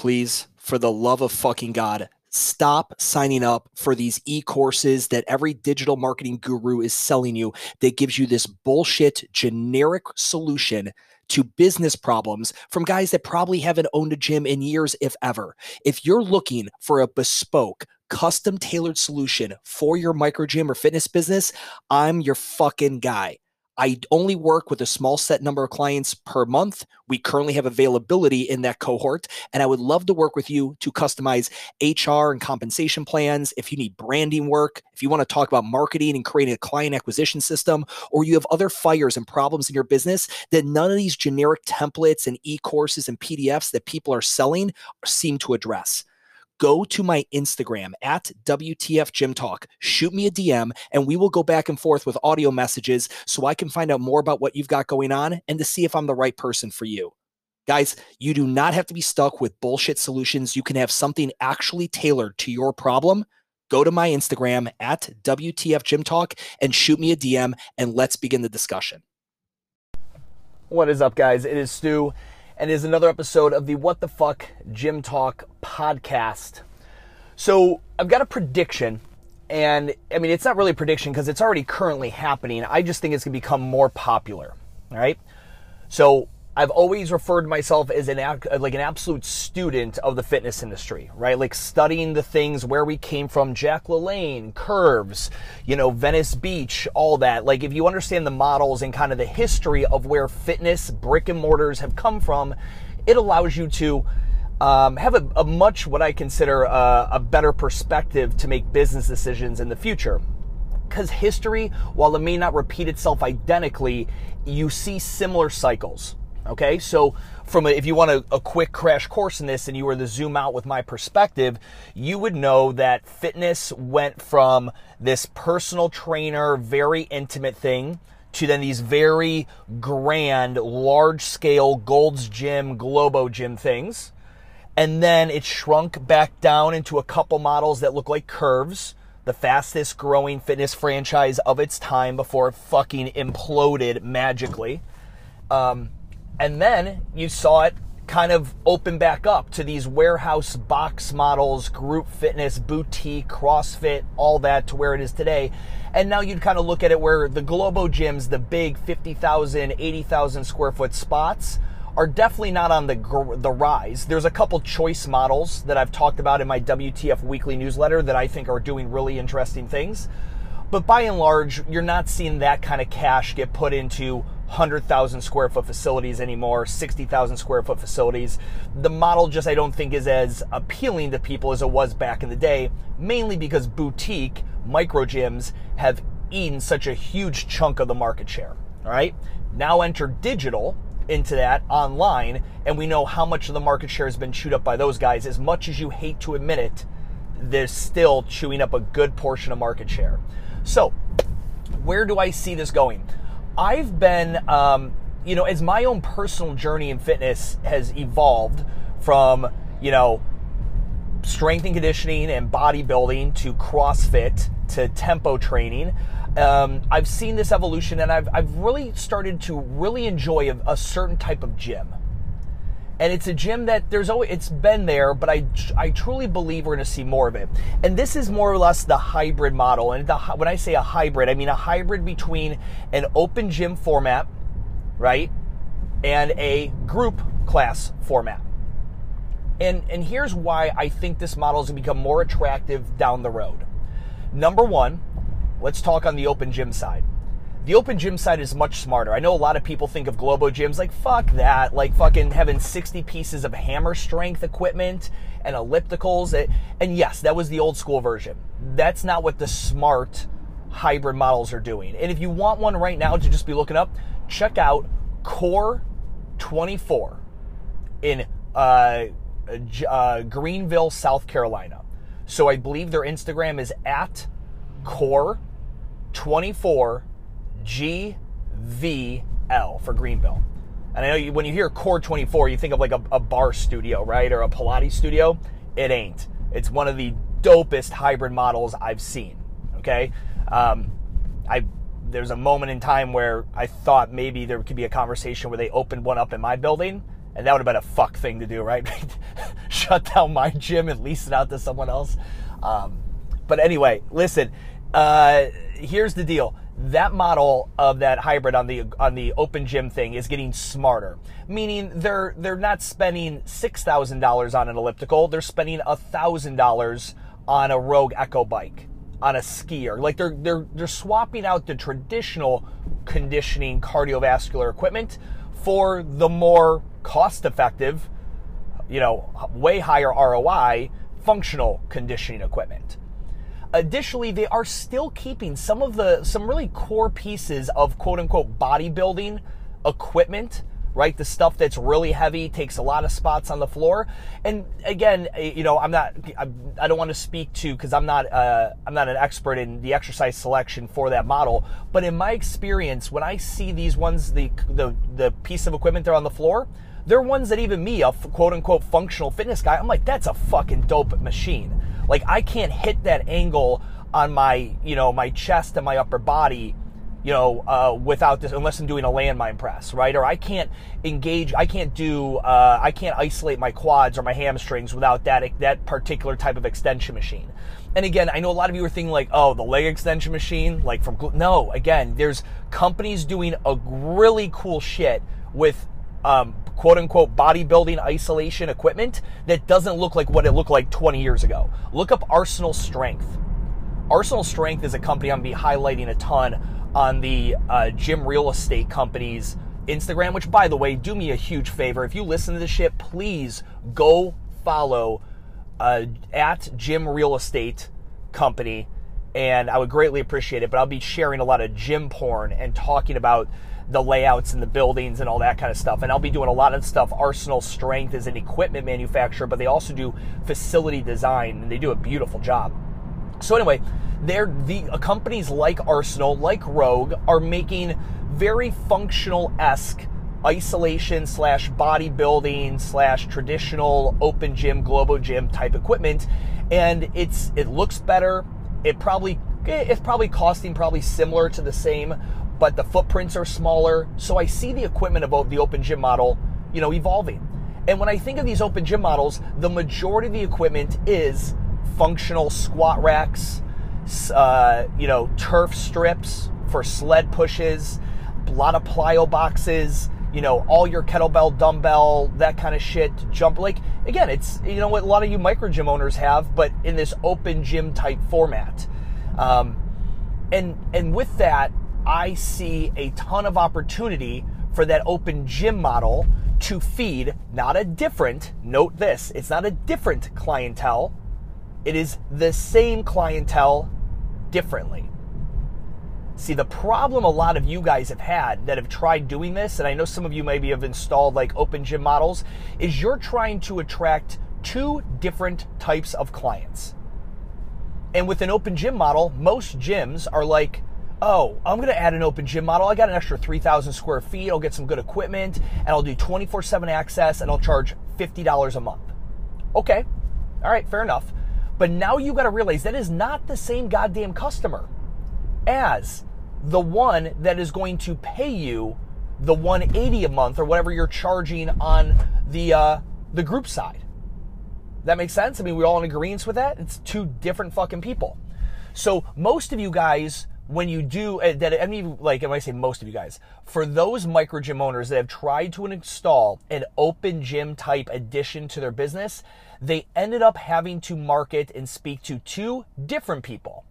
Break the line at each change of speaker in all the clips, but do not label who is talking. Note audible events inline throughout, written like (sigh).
please, for the love of fucking God, stop signing up for these e-courses that every digital marketing guru is selling you that gives you this bullshit generic solution to business problems from guys that probably haven't owned a gym in years if ever. If you're looking for a bespoke custom tailored solution for your micro gym or fitness business, I'm your fucking guy. I only work with a small set number of clients per month. We currently have availability in that cohort, and I would love to work with you to customize HR and compensation plans. If you need branding work, if you want to talk about marketing and creating a client acquisition system, or you have other fires and problems in your business that none of these generic templates and e courses and PDFs that people are selling seem to address go to my Instagram at WTF Gym Talk, shoot me a DM, and we will go back and forth with audio messages so I can find out more about what you've got going on and to see if I'm the right person for you. Guys, you do not have to be stuck with bullshit solutions. You can have something actually tailored to your problem. Go to my Instagram at WTF Gym Talk and shoot me a DM and let's begin the discussion.
What is up, guys? It is Stu and is another episode of the What the Fuck Gym Talk podcast. So I've got a prediction, and I mean, it's not really a prediction because it's already currently happening. I just think it's going to become more popular. All right. So I've always referred to myself as an like an absolute student of the fitness industry, right? Like studying the things where we came from, Jack LaLanne, curves, you know, Venice Beach, all that. Like if you understand the models and kind of the history of where fitness brick and mortars have come from, it allows you to um, have a, a, much what I consider a, a better perspective to make business decisions in the future because history, while it may not repeat itself identically, you see similar cycles. Okay, so from a, if you want a, a, quick crash course in this and you were to zoom out with my perspective, you would know that fitness went from this personal trainer, very intimate thing to then these very grand, large scale Gold's Gym, Globo Gym things. And then it shrunk back down into a couple models that look like curves, the fastest growing fitness franchise of its time before it fucking imploded magically. Um, and then you saw it kind of open back up to these warehouse box models, group fitness, boutique, CrossFit, all that to where it is today. And now you'd kind of look at it where the Globo gyms, the big 50,000, 80,000 square foot spots, are definitely not on the the rise. There's a couple choice models that I've talked about in my WTF weekly newsletter that I think are doing really interesting things. But by and large, you're not seeing that kind of cash get put into 100,000 square foot facilities anymore, 60,000 square foot facilities. The model just, I don't think, is as appealing to people as it was back in the day, mainly because boutique micro gyms have eaten such a huge chunk of the market share. All right. Now enter digital into that online, and we know how much of the market share has been chewed up by those guys. As much as you hate to admit it, they're still chewing up a good portion of market share. So, where do I see this going? I've been, um, you know, as my own personal journey in fitness has evolved from, you know, strength and conditioning and bodybuilding to CrossFit to tempo training. Um, I've seen this evolution and I've, I've really started to really enjoy a, a certain type of gym and it's a gym that there's always it's been there but i i truly believe we're going to see more of it. And this is more or less the hybrid model. And the, when i say a hybrid i mean a hybrid between an open gym format right and a group class format. And and here's why i think this model is going to become more attractive down the road. Number one let's talk on the open gym side the open gym side is much smarter. I know a lot of people think of Globo gyms like fuck that, like fucking having 60 pieces of hammer strength equipment and ellipticals. And yes, that was the old school version. That's not what the smart hybrid models are doing. And if you want one right now to just be looking up, check out Core 24 in uh, uh, Greenville, South Carolina. So I believe their Instagram is at Core 24 GVL for Greenville. And I know you, when you hear Core 24, you think of like a, a barre studio, right? Or a Pilates studio. It ain't. It's one of the dopest hybrid models I've seen. Okay. Um, I there's a moment in time where I thought maybe there could be a conversation where they opened one up in my building, and that would have been a fuck thing to do, right? (laughs) shut down my gym and lease it out to someone else. Um, but anyway, listen. Uh, here's the deal that model of that hybrid on the on the open gym thing is getting smarter. Meaning they're they're not spending $6000 on an elliptical they're spending $1000 on a rogue echo bike on a SkiErg. Like they're they're they're swapping out the traditional conditioning cardiovascular equipment for the more cost effective you know way higher ROI functional conditioning equipment Additionally, they are still keeping some of the some really core pieces of quote unquote bodybuilding equipment right? The stuff that's really heavy takes a lot of spots on the floor. And again, eh, you know, I'm not, I don't want to speak to because I'm not, uh, I'm not an expert in the exercise selection for that model. But in my experience, when I see these ones, the the the piece of equipment they're on the floor, they're ones that even me, a quote unquote functional fitness guy, I'm like, that's a fucking dope machine. Like I can't hit that angle on my, you know, my chest and my upper body, you know, uh, without this, unless I'm doing a landmine press, right? Or I can't engage, I can't do, uh, I can't isolate my quads or my hamstrings without that that particular type of extension machine. And again, I know a lot of you are thinking like, oh, the leg extension machine, like from no. Again, there's companies doing a really cool shit with um, quote unquote bodybuilding isolation equipment that doesn't look like what it looked like 20 years ago. Look up Arsenal Strength. Arsenal Strength is a company I'm going to be highlighting a ton on the uh, gym real estate company's Instagram, which, by the way, do me a huge favor. If you listen to this shit, please go follow uh, at Gym Real Estate Company, and I would greatly appreciate it. But I'll be sharing a lot of gym porn and talking about the layouts and the buildings and all that kind of stuff. And I'll be doing a lot of stuff. Arsenal Strength is an equipment manufacturer, but they also do facility design and they do a beautiful job. So anyway, they're the companies like Arsenal, like Rogue, are making very functional esque isolation slash bodybuilding slash traditional open gym, globo gym type equipment, and it's it looks better. It probably it's probably costing probably similar to the same but the footprints are smaller. So I see the equipment of the open gym model, you know, evolving. And when I think of these open gym models, the majority of the equipment is functional squat racks, uh, you know, turf strips for sled pushes, a lot of plyo boxes, you know, all your kettlebell, dumbbell, that kind of shit, jump. Like, again, it's, you know, what a lot of you micro gym owners have, but in this open gym type format. Um, and, and with that, I see a ton of opportunity for that open gym model to feed not a different, note this, it's not a different clientele, it is the same clientele differently. See, the problem a lot of you guys have had that have tried doing this, and I know some of you maybe have installed like open gym models, is you're trying to attract two different types of clients. And with an open gym model, most gyms are like, oh, I'm going to add an open gym model. I got an extra 3,000 square feet. I'll get some good equipment and I'll do 24 7 access and I'll charge $50 a month. Okay. All right, fair enough. But now you got to realize that is not the same goddamn customer as the one that is going to pay you the 180 a month or whatever you're charging on the uh, the group side. That makes sense? I mean, we're all in agreement with that. It's two different fucking people. So most of you guys when you do uh, that, I mean, like, when I say most of you guys, for those micro gym owners that have tried to install an open gym type addition to their business, they ended up having to market and speak to two different people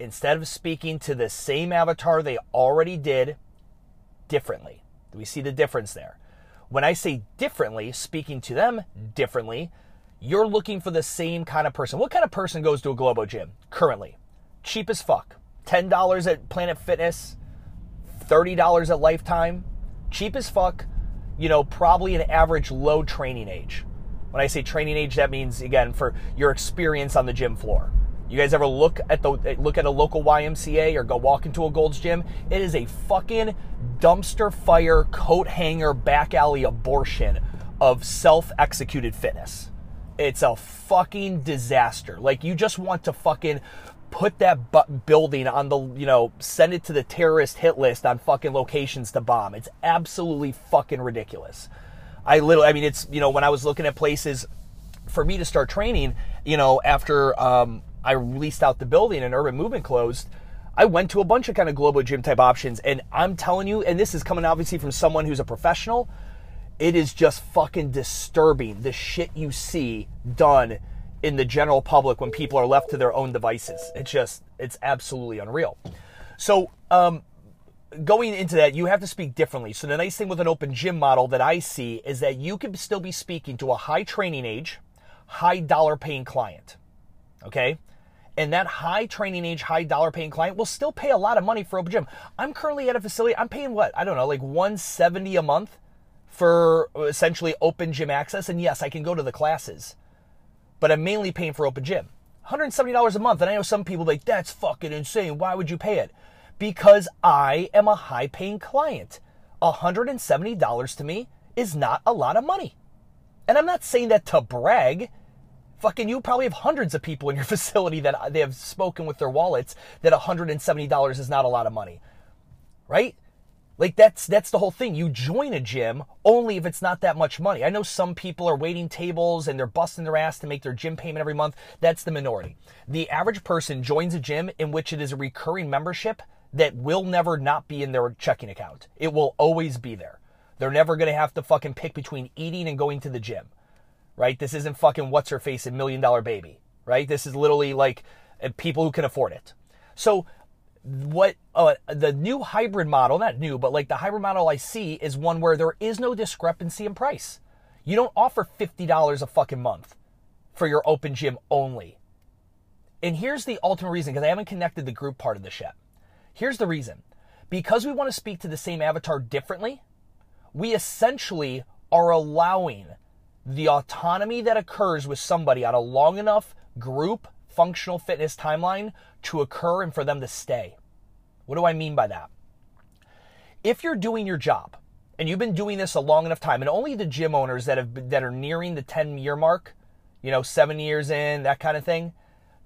instead of speaking to the same avatar they already did differently. Do we see the difference there? When I say differently, speaking to them differently, you're looking for the same kind of person. What kind of person goes to a Globo gym currently? Cheap as fuck $10 at Planet Fitness, $30 at Lifetime, cheap as fuck, you know, probably an average low training age. When I say training age, that means again for your experience on the gym floor. You guys ever look at the look at a local YMCA or go walk into a Gold's Gym? It is a fucking dumpster fire, coat hanger, back alley abortion of self-executed fitness. It's a fucking disaster. Like you just want to fucking put that bu- building on the, you know, send it to the terrorist hit list on fucking locations to bomb. It's absolutely fucking ridiculous. I literally, I mean, it's, you know, when I was looking at places for me to start training, you know, after um, I leased out the building and Urban Movement closed, I went to a bunch of kind of global gym type options. And I'm telling you, and this is coming obviously from someone who's a professional, it is just fucking disturbing the shit you see done in the general public when people are left to their own devices. It's just, it's absolutely unreal. So, um, going into that, you have to speak differently. So, the nice thing with an open gym model that I see is that you can still be speaking to a high training age, high dollar paying client. Okay? And that high training age, high dollar paying client will still pay a lot of money for open gym. I'm currently at a facility, I'm paying what? I don't know, like 170 a month for uh, essentially open gym access. And yes, I can go to the classes, but I'm mainly paying for open gym. $170 a month. And I know some people like, that's fucking insane. Why would you pay it? Because I am a high paying client. $170 to me is not a lot of money. And I'm not saying that to brag. Fucking you probably have hundreds of people in your (laughs) facility that uh, they have spoken with their wallets that $170 is not a lot of money. Right? Like that's that's the whole thing. You join a gym only if it's not that much money. I know some people are waiting tables and they're busting their ass to make their gym payment every month. That's the minority. The average person joins a gym in which it is a recurring membership that will never not be in their checking account. It will always be there. They're never going to have to fucking pick between eating and going to the gym. Right? This isn't fucking what's her face a million dollar baby. Right? This is literally like uh, people who can afford it. So what uh, the new hybrid model, not new, but like the hybrid model I see is one where there is no discrepancy in price. You don't offer $50 a fucking month for your open gym only. And here's the ultimate reason because I haven't connected the group part of this yet. Here's the reason because we want to speak to the same avatar differently, we essentially are allowing the autonomy that occurs with somebody on a long enough group functional fitness timeline to occur and for them to stay. What do I mean by that? If you're doing your job and you've been doing this a long enough time, and only the gym owners that have that are nearing the 10 year mark, you know, seven years in, that kind of thing,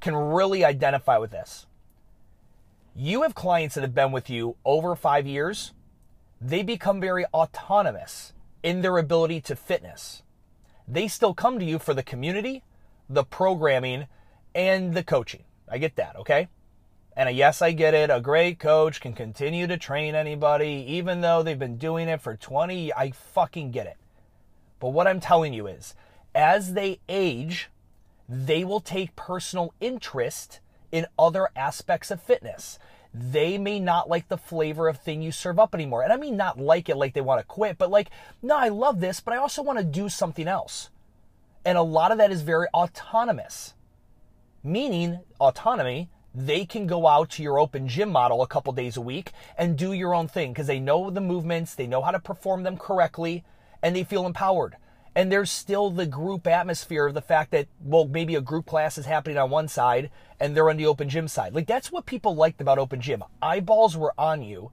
can really identify with this. You have clients that have been with you over five years, they become very autonomous in their ability to fitness. They still come to you for the community, the programming, and the coaching. I get that, okay? And yes, I get it. A great coach can continue to train anybody, even though they've been doing it for 20. I fucking get it. But what I'm telling you is, as they age, they will take personal interest in other aspects of fitness. They may not like the flavor of thing you serve up anymore. And I mean not like it like they want to quit, but like, no, I love this, but I also want to do something else. And a lot of that is very autonomous meaning autonomy. They can go out to your open gym model a couple days a week and do your own thing because they know the movements, they know how to perform them correctly, and they feel empowered. And there's still the group atmosphere of the fact that, well, maybe a group class is happening on one side and they're on the open gym side. Like, that's what people liked about open gym. Eyeballs were on you,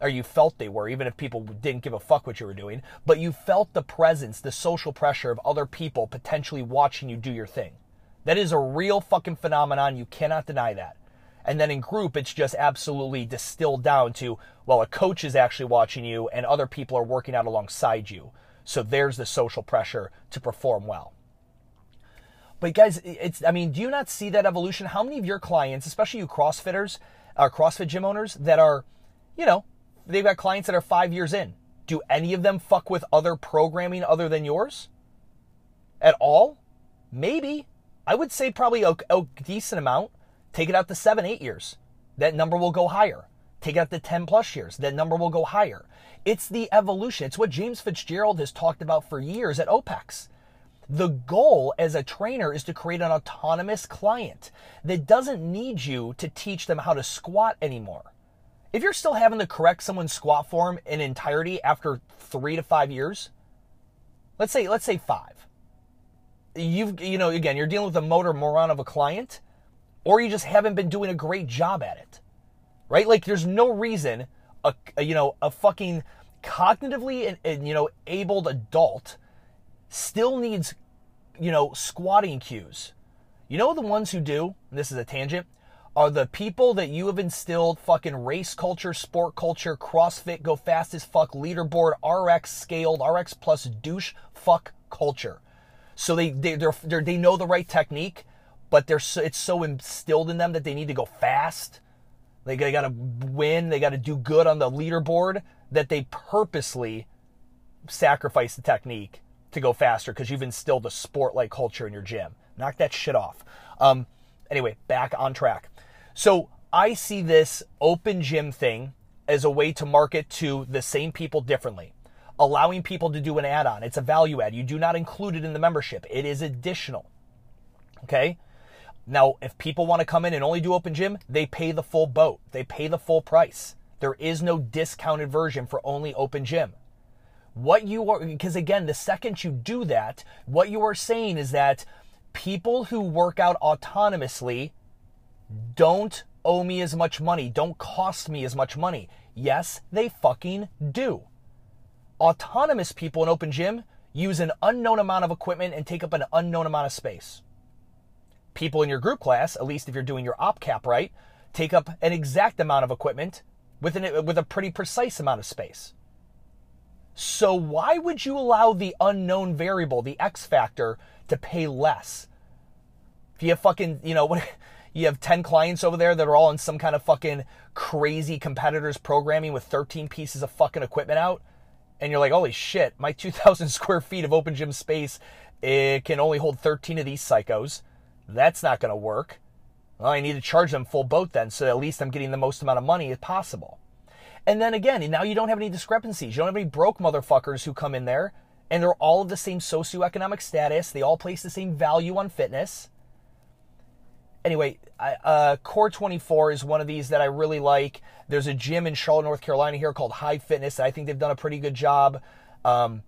or you felt they were, even if people didn't give a fuck what you were doing, but you felt the presence, the social pressure of other people potentially watching you do your thing. That is a real fucking phenomenon. You cannot deny that. And then in group, it's just absolutely distilled down to, well, a coach is actually watching you and other people are working out alongside you. So there's the social pressure to perform well. But guys, it's, I mean, do you not see that evolution? How many of your clients, especially you CrossFitters, or CrossFit gym owners that are, you know, they've got clients that are five years in. Do any of them fuck with other programming other than yours? At all? Maybe. I would say probably a, a decent amount. Take it out to seven, eight years. That number will go higher. Take out the 10 plus years. That number will go higher. It's the evolution. It's what James Fitzgerald has talked about for years at OPEX. The goal as a trainer is to create an autonomous client that doesn't need you to teach them how to squat anymore. If you're still having to correct someone's squat form in entirety after three to five years, let's say, let's say five you've you know again you're dealing with a motor moron of a client or you just haven't been doing a great job at it right? Like there's no reason a, a you know a fucking cognitively and, and, you know abled adult still needs you know squatting cues. You know the ones who do this is a tangent are the people that you have instilled fucking race culture, sport culture, CrossFit, go fast as fuck, leaderboard, RX scaled, RX plus douche fuck culture. So they they they're, they're, they know the right technique, but they're so, it's so instilled in them that they need to go fast. They, they got to win. They got to do good on the leaderboard. That they purposely sacrifice the technique to go faster because you've instilled a sport-like culture in your gym. Knock that shit off. Um, anyway, back on track. So I see this open gym thing as a way to market to the same people differently, allowing people to do an add on. It's a value add. You do not include it in the membership, it is additional. Okay? Now, if people want to come in and only do open gym, they pay the full boat, they pay the full price. There is no discounted version for only open gym. What you are, because again, the second you do that, what you are saying is that people who work out autonomously don't owe me as much money, don't cost me as much money. Yes, they fucking do. Autonomous people in open gym use an unknown amount of equipment and take up an unknown amount of space. People in your group class, at least if you're doing your op cap right, take up an exact amount of equipment with, an, with a pretty precise amount of space. So, why would you allow the unknown variable, the X factor, to pay less? If you have fucking, you know, (laughs) what you have 10 clients over there that are all in some kind of fucking crazy competitors programming with 13 pieces of fucking equipment out. And you're like, holy shit, my (laughs) 2,000 square feet of open gym space, it can only hold 13 of these psychos. That's not going to work. Well, I need to charge them full boat then, so at least I'm getting the most amount of money possible. And then again, now you don't have any discrepancies. You don't have any broke motherfuckers who come in there and they're all of the same socioeconomic status. They all place the same value on fitness anyway, I, uh, Core 24 is one of these that I really like. There's a gym in Charlotte, North Carolina here called High Fitness. I think they've done a pretty good job. Um,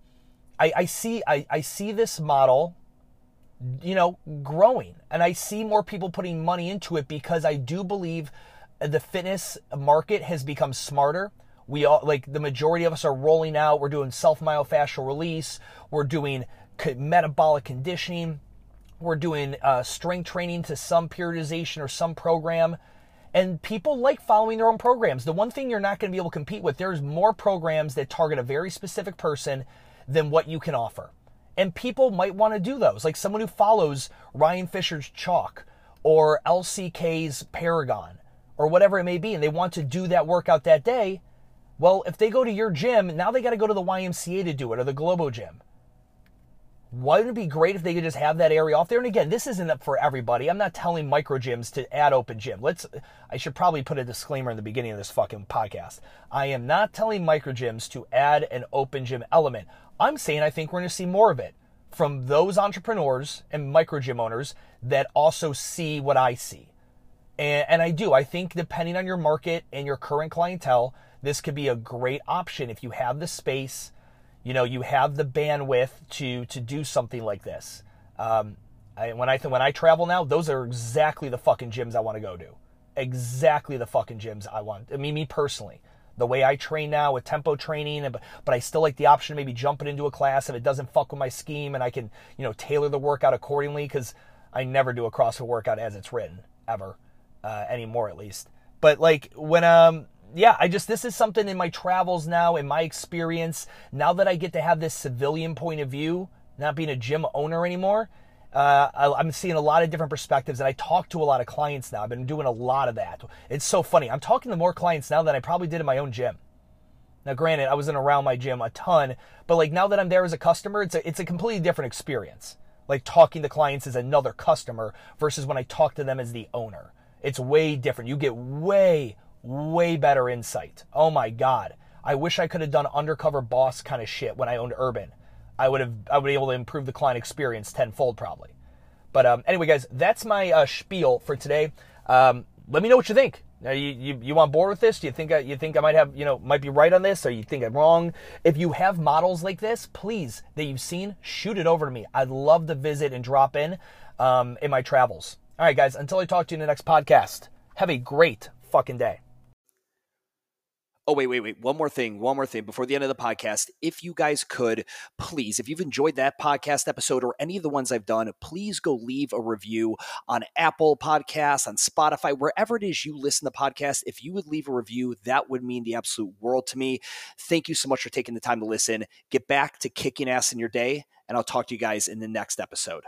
I, I, see I, I see this model, you know, growing, and I see more people putting money into it because I do believe the fitness market has become smarter. We all like the majority of us are rolling out. We're doing self myofascial release. We're doing metabolic conditioning we're doing uh, strength training to some periodization or some program. And people like following their own programs. The one thing you're not going to be able to compete with, there's more programs that target a very specific person than what you can offer. And people might want to do those. Like someone who follows Ryan Fisher's Chalk or LCK's Paragon or whatever it may be, and they want to do that workout that day. Well, if they go to your gym, now they got to go to the YMCA to do it or the Globo gym. Why Wouldn't it be great if they could just have that area off there? And again, this isn't for everybody. I'm not telling micro gyms to add open gym. Let's. I should probably put a disclaimer in the beginning of this fucking podcast. I am not telling micro gyms to add an open gym element. I'm saying I think we're going to see more of it from those entrepreneurs and micro gym owners that also see what I see. And, and I do. I think depending on your market and your current clientele, this could be a great option if you have the space you know you have the bandwidth to to do something like this. Um, I, when I th- when I travel now, those are exactly the fucking gyms I want to go to. Exactly the fucking gyms I want. I mean, me personally, the way I train now with tempo training, but but I still like the option of maybe jumping into a class if it doesn't fuck with my scheme, and I can you know tailor the workout accordingly because I never do a CrossFit workout as it's written ever uh, anymore at least. But like when um yeah, I just, this is something in my travels now, in my experience, now that I get to have this civilian point of view, not being a gym owner anymore, uh, I, am seeing a lot of different perspectives and I talk to a lot of clients now. I've been doing a lot of that. It's so funny. I'm talking to more clients now than I probably did in my own gym. Now, granted, I wasn't around my gym a ton, but like now that I'm there as a customer, it's a, it's a completely different experience. Like talking to clients as another customer versus when I talk to them as the owner. It's way different. You get way, way better insight. Oh my god. I wish I could have done undercover boss kind of shit when I owned Urban. I would have I would be able to improve the client experience tenfold probably. But um, anyway, guys, that's my uh, spiel for today. Um, let me know what you think. Are you, you you on board with this? Do you think I, you think I might have you know might be right on this, or you think I'm wrong? If you have models like this, please that you've seen, shoot it over to me. I'd love to visit and drop in um, in my travels. All right, guys. Until I talk to you in the next podcast, have a great fucking day.
Oh, wait, wait, wait. One more thing. One more thing before the end of the podcast. If you guys could, please, if you've enjoyed that podcast episode or any of the ones I've done, please go leave a review on Apple Podcasts, on Spotify, wherever it is you listen to podcasts. If you would leave a review, that would mean the absolute world to me. Thank you so much for taking the time to listen. Get back to kicking ass in your day, and I'll talk to you guys in the next episode.